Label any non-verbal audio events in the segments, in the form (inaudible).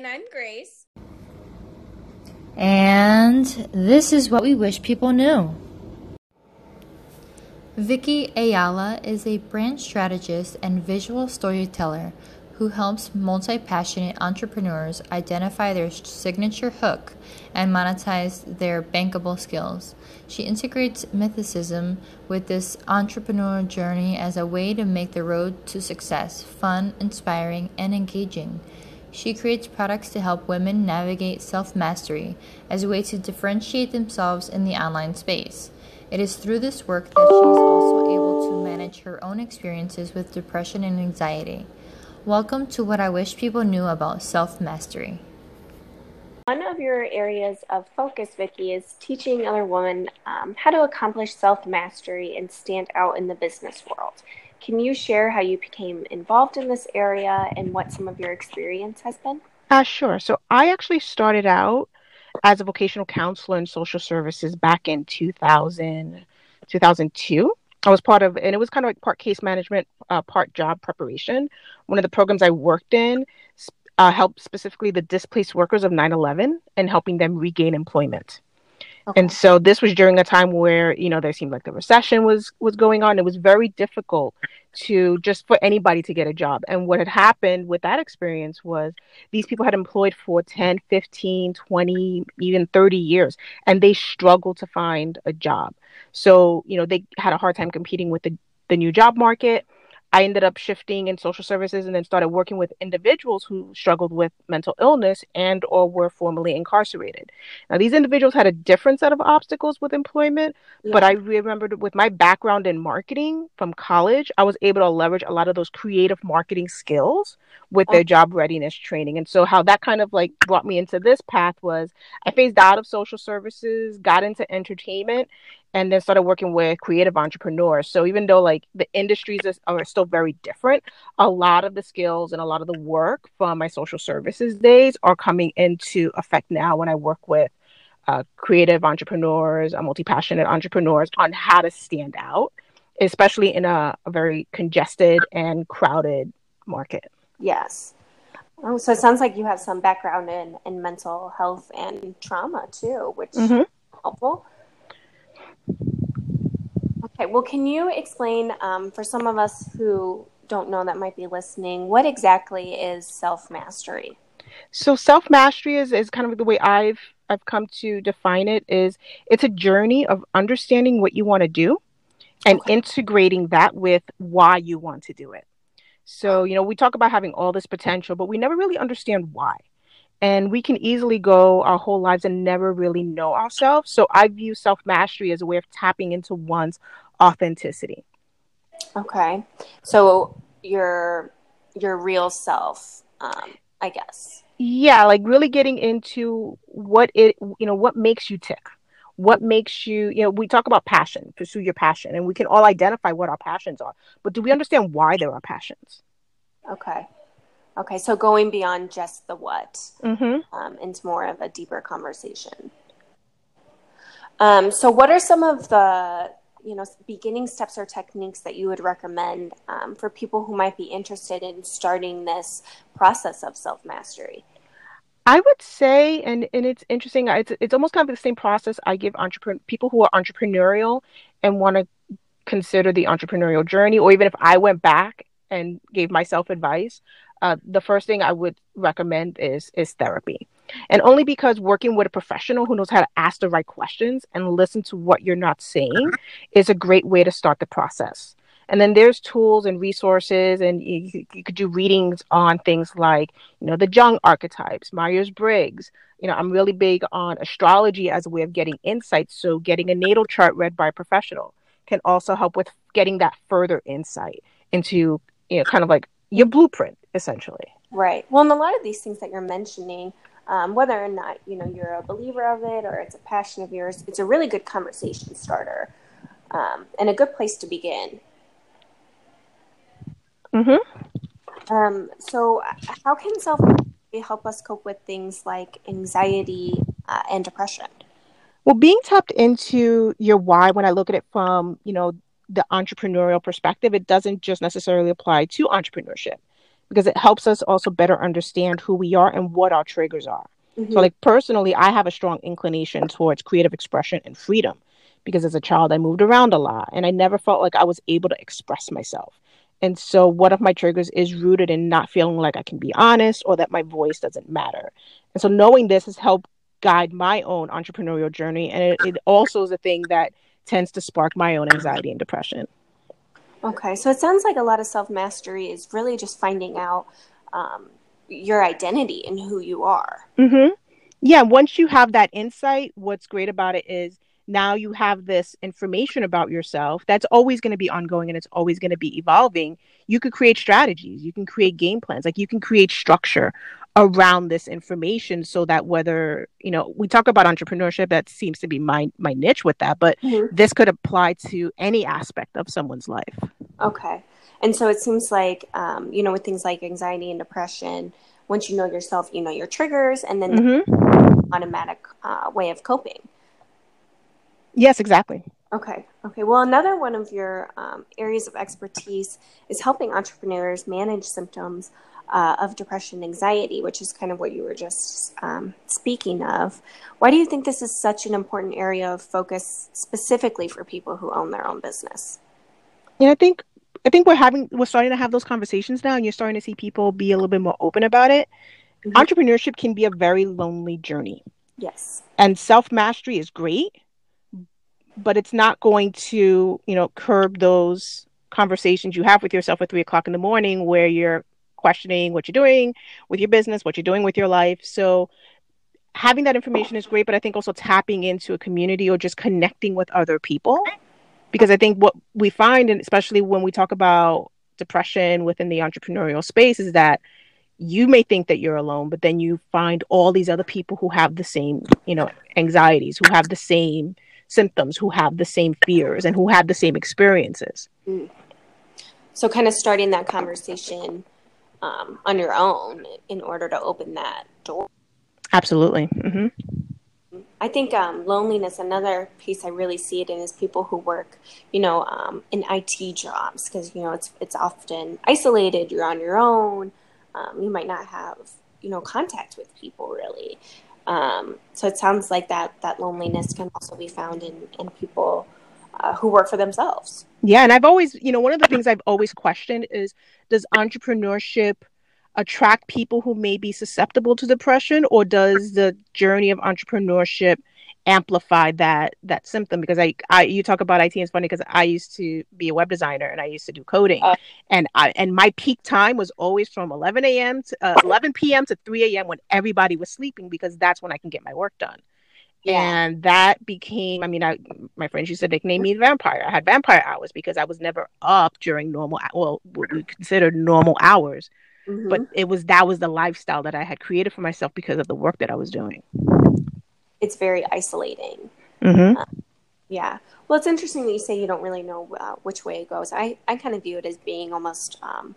And I'm Grace. And this is what we wish people knew. Vicky Ayala is a brand strategist and visual storyteller who helps multi passionate entrepreneurs identify their signature hook and monetize their bankable skills. She integrates mythicism with this entrepreneurial journey as a way to make the road to success fun, inspiring, and engaging. She creates products to help women navigate self mastery as a way to differentiate themselves in the online space. It is through this work that she is also able to manage her own experiences with depression and anxiety. Welcome to what I wish people knew about self mastery. One of your areas of focus, Vicky, is teaching other women um, how to accomplish self mastery and stand out in the business world. Can you share how you became involved in this area and what some of your experience has been? Uh, sure. So I actually started out as a vocational counselor in social services back in 2000, 2002. I was part of, and it was kind of like part case management, uh, part job preparation. One of the programs I worked in uh, helped specifically the displaced workers of 9 11 and helping them regain employment. Okay. And so this was during a time where you know there seemed like the recession was was going on. It was very difficult to just for anybody to get a job. And what had happened with that experience was these people had employed for 10, 15, 20, even 30 years and they struggled to find a job. So, you know, they had a hard time competing with the, the new job market. I ended up shifting in social services and then started working with individuals who struggled with mental illness and or were formerly incarcerated. Now these individuals had a different set of obstacles with employment, yeah. but I remembered with my background in marketing from college, I was able to leverage a lot of those creative marketing skills with their oh. job readiness training. And so how that kind of like brought me into this path was I phased out of social services, got into entertainment, and then started working with creative entrepreneurs. So even though like the industries are still very different, a lot of the skills and a lot of the work from my social services days are coming into effect now when I work with uh, creative entrepreneurs, uh, multi-passionate entrepreneurs on how to stand out, especially in a, a very congested and crowded market. Yes. Oh, so it sounds like you have some background in, in mental health and trauma too, which mm-hmm. is helpful. Okay, well, can you explain um, for some of us who don't know that might be listening, what exactly is self mastery? So self mastery is, is kind of the way I've I've come to define it is it's a journey of understanding what you want to do and okay. integrating that with why you want to do it. So, you know, we talk about having all this potential, but we never really understand why. And we can easily go our whole lives and never really know ourselves. So I view self mastery as a way of tapping into one's authenticity. Okay. So your your real self, um, I guess. Yeah, like really getting into what it you know, what makes you tick. What makes you, you know, we talk about passion, pursue your passion, and we can all identify what our passions are. But do we understand why there are passions? Okay. Okay, so going beyond just the what mm-hmm. um, into more of a deeper conversation. Um, so, what are some of the you know beginning steps or techniques that you would recommend um, for people who might be interested in starting this process of self mastery? I would say, and and it's interesting. It's it's almost kind of the same process I give entrepreneur people who are entrepreneurial and want to consider the entrepreneurial journey, or even if I went back and gave myself advice, uh, the first thing I would recommend is is therapy, and only because working with a professional who knows how to ask the right questions and listen to what you're not saying is a great way to start the process. And then there's tools and resources, and you, you could do readings on things like you know the Jung archetypes, Myers Briggs. You know, I'm really big on astrology as a way of getting insights. So getting a natal chart read by a professional can also help with getting that further insight into you know kind of like your blueprint essentially. Right. Well, and a lot of these things that you're mentioning, um, whether or not you know you're a believer of it or it's a passion of yours, it's a really good conversation starter um, and a good place to begin. Mm-hmm. Um, so, how can self help us cope with things like anxiety uh, and depression? Well, being tapped into your why, when I look at it from you know the entrepreneurial perspective, it doesn't just necessarily apply to entrepreneurship because it helps us also better understand who we are and what our triggers are. Mm-hmm. So, like personally, I have a strong inclination towards creative expression and freedom because as a child, I moved around a lot and I never felt like I was able to express myself. And so, one of my triggers is rooted in not feeling like I can be honest or that my voice doesn't matter. And so, knowing this has helped guide my own entrepreneurial journey. And it, it also is a thing that tends to spark my own anxiety and depression. Okay, so it sounds like a lot of self mastery is really just finding out um, your identity and who you are. Mm-hmm. Yeah, once you have that insight, what's great about it is now you have this information about yourself that's always going to be ongoing and it's always going to be evolving. You could create strategies, you can create game plans, like you can create structure around this information so that whether you know we talk about entrepreneurship that seems to be my my niche with that but mm-hmm. this could apply to any aspect of someone's life okay and so it seems like um, you know with things like anxiety and depression once you know yourself you know your triggers and then mm-hmm. the automatic uh, way of coping yes exactly Okay. Okay. Well, another one of your um, areas of expertise is helping entrepreneurs manage symptoms uh, of depression and anxiety, which is kind of what you were just um, speaking of. Why do you think this is such an important area of focus specifically for people who own their own business? Yeah, I think I think we're having we're starting to have those conversations now, and you're starting to see people be a little bit more open about it. Mm-hmm. Entrepreneurship can be a very lonely journey. Yes, and self mastery is great, but it's not going to you know curb those conversations you have with yourself at three o'clock in the morning where you're questioning what you're doing with your business, what you're doing with your life. So having that information is great, but I think also tapping into a community or just connecting with other people. Because I think what we find, and especially when we talk about depression within the entrepreneurial space, is that you may think that you're alone, but then you find all these other people who have the same, you know, anxieties, who have the same symptoms, who have the same fears, and who have the same experiences. Mm. So, kind of starting that conversation um, on your own in order to open that door. Absolutely. Mm-hmm. I think um, loneliness, another piece I really see it in is people who work, you know, um, in IT jobs because, you know, it's, it's often isolated. You're on your own. Um, you might not have, you know, contact with people really. Um, so it sounds like that, that loneliness can also be found in, in people uh, who work for themselves. Yeah, and I've always, you know, one of the things I've always questioned is does entrepreneurship attract people who may be susceptible to depression or does the journey of entrepreneurship amplify that that symptom because I, I you talk about IT it's funny because I used to be a web designer and I used to do coding uh, and I and my peak time was always from 11 a.m. to uh, 11 p.m. to 3 a.m. when everybody was sleeping because that's when I can get my work done. Yeah. And that became, I mean, I, my friends used to nickname me vampire. I had vampire hours because I was never up during normal, well, what we considered normal hours. Mm-hmm. But it was, that was the lifestyle that I had created for myself because of the work that I was doing. It's very isolating. Mm-hmm. Uh, yeah. Well, it's interesting that you say you don't really know uh, which way it goes. I, I kind of view it as being almost um,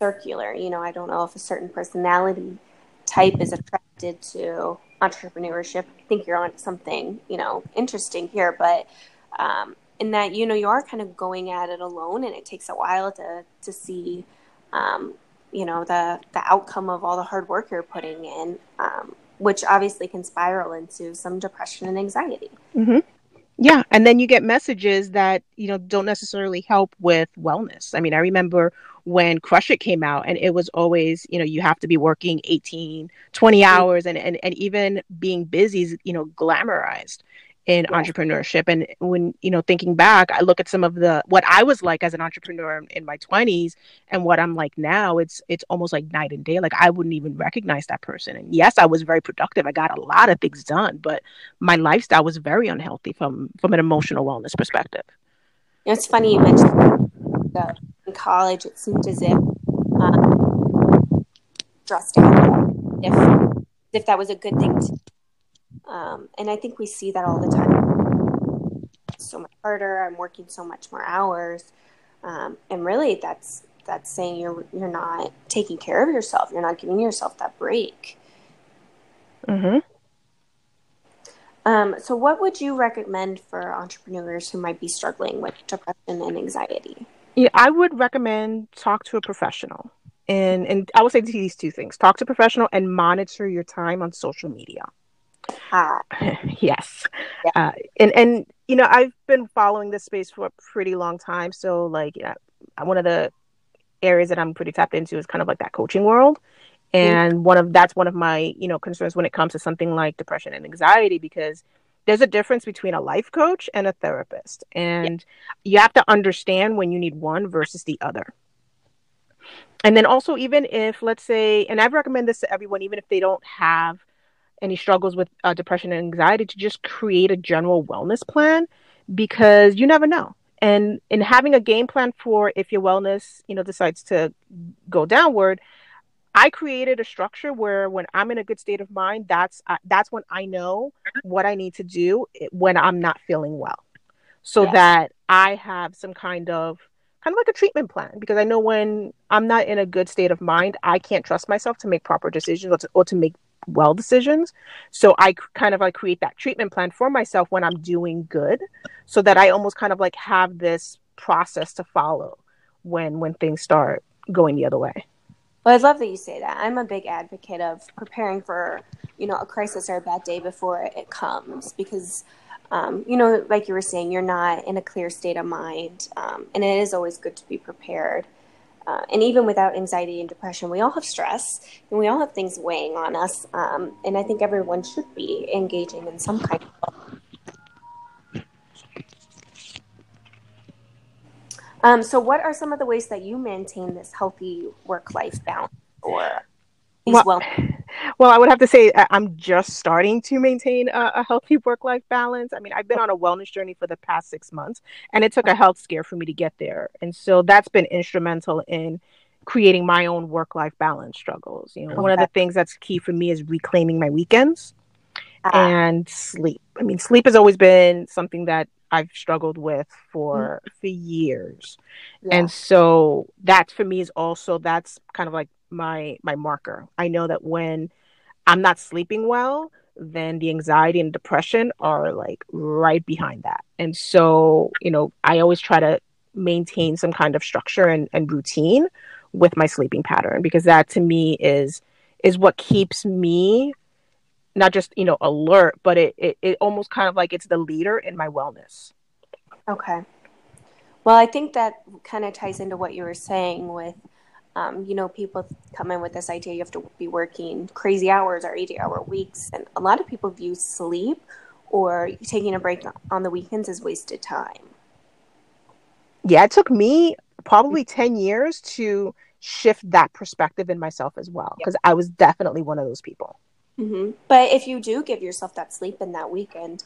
circular. You know, I don't know if a certain personality type is attracted to entrepreneurship. I think you're on something, you know, interesting here, but um, in that, you know, you are kind of going at it alone and it takes a while to, to see, um, you know, the, the outcome of all the hard work you're putting in, um, which obviously can spiral into some depression and anxiety. Mm-hmm. Yeah, and then you get messages that you know don't necessarily help with wellness. I mean, I remember when Crush It came out, and it was always, you know, you have to be working 18, 20 hours, and, and, and even being busy is, you know, glamorized in yeah. entrepreneurship. And when, you know, thinking back, I look at some of the, what I was like as an entrepreneur in my 20s and what I'm like now, it's, it's almost like night and day. Like I wouldn't even recognize that person. And yes, I was very productive. I got a lot of things done, but my lifestyle was very unhealthy from, from an emotional wellness perspective. It's funny you mentioned that in college, it seemed as if um, dressed out, if if that was a good thing to. Um, and I think we see that all the time. It's so much harder. I'm working so much more hours, um, and really, that's that's saying you're you're not taking care of yourself. You're not giving yourself that break. Mm-hmm. Um, so, what would you recommend for entrepreneurs who might be struggling with depression and anxiety? Yeah, I would recommend talk to a professional. and and I would say these two things: talk to a professional and monitor your time on social media. Ah. (laughs) yes, yeah. uh, and and you know I've been following this space for a pretty long time. So like, yeah, one of the areas that I'm pretty tapped into is kind of like that coaching world. And mm-hmm. one of that's one of my, you know, concerns when it comes to something like depression and anxiety because there's a difference between a life coach and a therapist. And yeah. you have to understand when you need one versus the other. And then also even if let's say and I recommend this to everyone even if they don't have any struggles with uh, depression and anxiety to just create a general wellness plan because you never know and in having a game plan for if your wellness you know decides to go downward i created a structure where when i'm in a good state of mind that's uh, that's when i know what i need to do when i'm not feeling well so yes. that i have some kind of kind of like a treatment plan because i know when i'm not in a good state of mind i can't trust myself to make proper decisions or to, or to make well decisions. So I kind of like create that treatment plan for myself when I'm doing good so that I almost kind of like have this process to follow when when things start going the other way. Well, I love that you say that. I'm a big advocate of preparing for, you know, a crisis or a bad day before it comes because um, you know, like you were saying, you're not in a clear state of mind, um, and it is always good to be prepared. Uh, and even without anxiety and depression, we all have stress and we all have things weighing on us. Um, and I think everyone should be engaging in some kind of. Um, so, what are some of the ways that you maintain this healthy work life balance or well, well? Well, I would have to say I'm just starting to maintain a, a healthy work life balance. I mean, I've been on a wellness journey for the past six months, and it took a health scare for me to get there. And so that's been instrumental in creating my own work life balance struggles. You know, okay. one of the things that's key for me is reclaiming my weekends uh, and sleep. I mean, sleep has always been something that I've struggled with for mm-hmm. for years. Yeah. And so that for me is also that's kind of like my my marker. I know that when I'm not sleeping well, then the anxiety and depression are like right behind that. And so, you know, I always try to maintain some kind of structure and, and routine with my sleeping pattern because that to me is is what keeps me not just you know alert but it, it, it almost kind of like it's the leader in my wellness okay well i think that kind of ties into what you were saying with um, you know, people come in with this idea you have to be working crazy hours or 80 hour weeks. And a lot of people view sleep or taking a break on the weekends as wasted time. Yeah, it took me probably 10 years to shift that perspective in myself as well, because yep. I was definitely one of those people. Mm-hmm. But if you do give yourself that sleep in that weekend,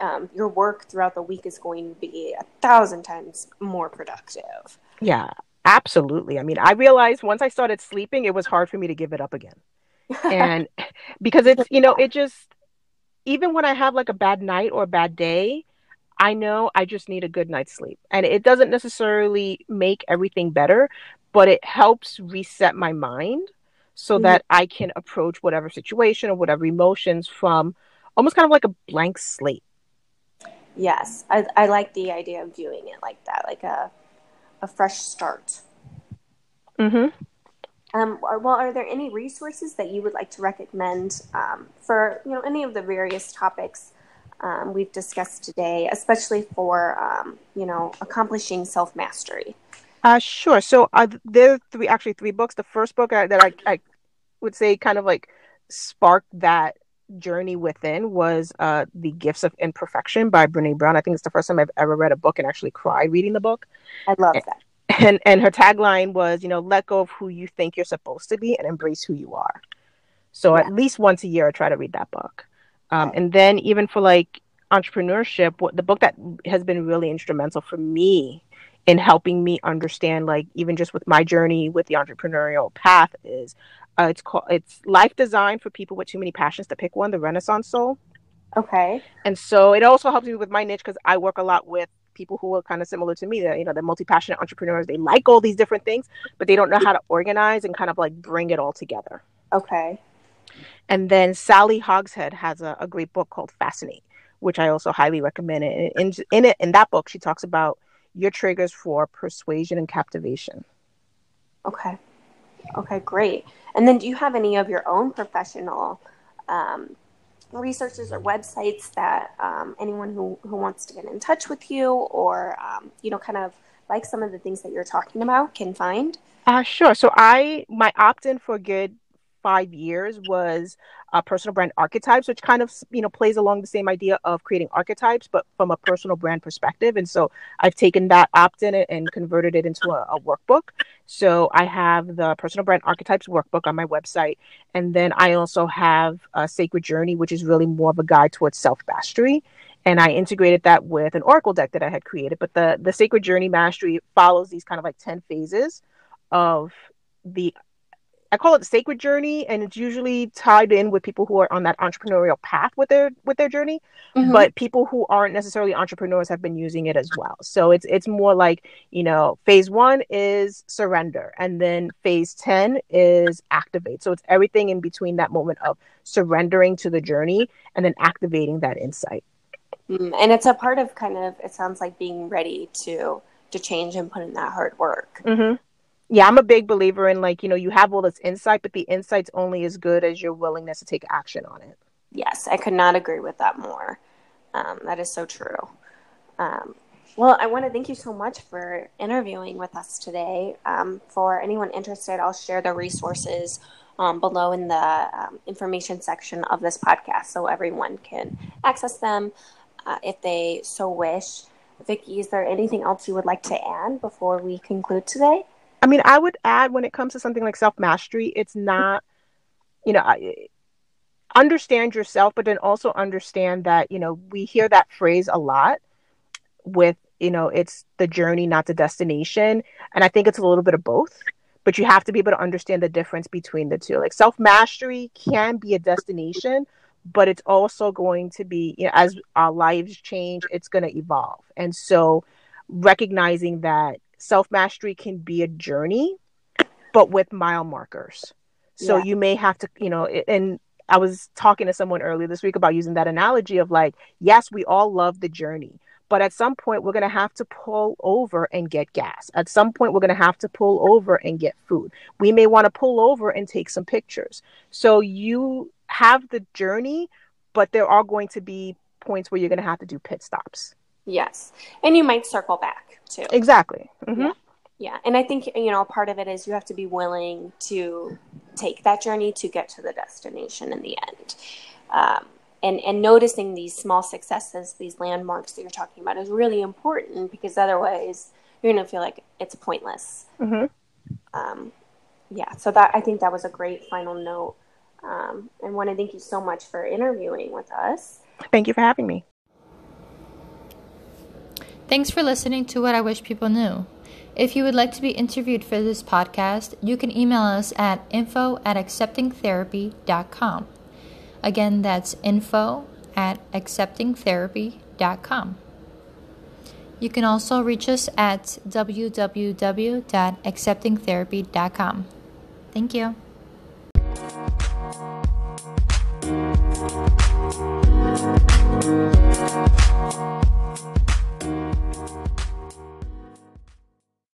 um, your work throughout the week is going to be a thousand times more productive. Yeah, Absolutely. I mean, I realized once I started sleeping, it was hard for me to give it up again. (laughs) and because it's, you know, it just, even when I have like a bad night or a bad day, I know I just need a good night's sleep. And it doesn't necessarily make everything better, but it helps reset my mind so mm-hmm. that I can approach whatever situation or whatever emotions from almost kind of like a blank slate. Yes, I, I like the idea of viewing it like that, like a a fresh start. Mm-hmm. Um, well, are there any resources that you would like to recommend um, for you know any of the various topics um, we've discussed today, especially for um, you know accomplishing self mastery? Uh, sure. So uh, there are three, actually three books. The first book I, that I, I would say kind of like sparked that journey within was uh, The Gifts of Imperfection by Brene Brown. I think it's the first time I've ever read a book and actually cried reading the book. I love that. And and her tagline was, you know, let go of who you think you're supposed to be and embrace who you are. So yeah. at least once a year, I try to read that book. Um, right. And then even for like entrepreneurship, what the book that has been really instrumental for me in helping me understand, like even just with my journey with the entrepreneurial path, is uh, it's called it's life design for people with too many passions to pick one. The Renaissance Soul. Okay. And so it also helps me with my niche because I work a lot with people who are kind of similar to me that you know they're multi-passionate entrepreneurs they like all these different things but they don't know how to organize and kind of like bring it all together okay and then sally hogshead has a, a great book called fascinate which i also highly recommend it in, in it in that book she talks about your triggers for persuasion and captivation okay Okay, great. And then do you have any of your own professional um, resources or websites that um, anyone who, who wants to get in touch with you or, um, you know, kind of like some of the things that you're talking about can find? Uh, sure. So I, my opt-in for good five years was uh, personal brand archetypes, which kind of you know plays along the same idea of creating archetypes, but from a personal brand perspective. And so I've taken that opt-in and converted it into a, a workbook. So I have the personal brand archetypes workbook on my website, and then I also have a Sacred Journey, which is really more of a guide towards self mastery and I integrated that with an Oracle deck that I had created. But the the Sacred Journey Mastery follows these kind of like ten phases of the I call it the sacred journey, and it's usually tied in with people who are on that entrepreneurial path with their with their journey. Mm-hmm. But people who aren't necessarily entrepreneurs have been using it as well. So it's it's more like you know, phase one is surrender, and then phase ten is activate. So it's everything in between that moment of surrendering to the journey and then activating that insight. Mm, and it's a part of kind of it sounds like being ready to to change and put in that hard work. Mm-hmm yeah, I'm a big believer in like, you know, you have all this insight, but the insight's only as good as your willingness to take action on it. Yes, I could not agree with that more. Um, that is so true. Um, well, I want to thank you so much for interviewing with us today. Um, for anyone interested, I'll share the resources um, below in the um, information section of this podcast so everyone can access them uh, if they so wish. Vicky, is there anything else you would like to add before we conclude today? I mean, I would add when it comes to something like self mastery, it's not, you know, understand yourself, but then also understand that, you know, we hear that phrase a lot with, you know, it's the journey, not the destination. And I think it's a little bit of both, but you have to be able to understand the difference between the two. Like self mastery can be a destination, but it's also going to be, you know, as our lives change, it's going to evolve. And so recognizing that self mastery can be a journey, but with mile markers. So yeah. you may have to, you know, and I was talking to someone earlier this week about using that analogy of like, yes, we all love the journey, but at some point we're going to have to pull over and get gas. At some point we're going to have to pull over and get food. We may want to pull over and take some pictures. So you have the journey, but there are going to be points where you're going to have to do pit stops. Yes. And you might circle back too. Exactly. Mm-hmm. Yeah. Yeah. And I think, you know, part of it is you have to be willing to take that journey to get to the destination in the end. Um, and, and noticing these small successes, these landmarks that you're talking about is really important because otherwise you're going to feel like it's pointless. Mm-hmm. Um, yeah. So that, I think that was a great final note. Um, and want to thank you so much for interviewing with us. Thank you for having me. Thanks for listening to What I Wish People Knew. If you would like to be interviewed for this podcast, you can email us at info at acceptingtherapy.com. Again, that's info at acceptingtherapy.com. You can also reach us at www.acceptingtherapy.com. Thank you.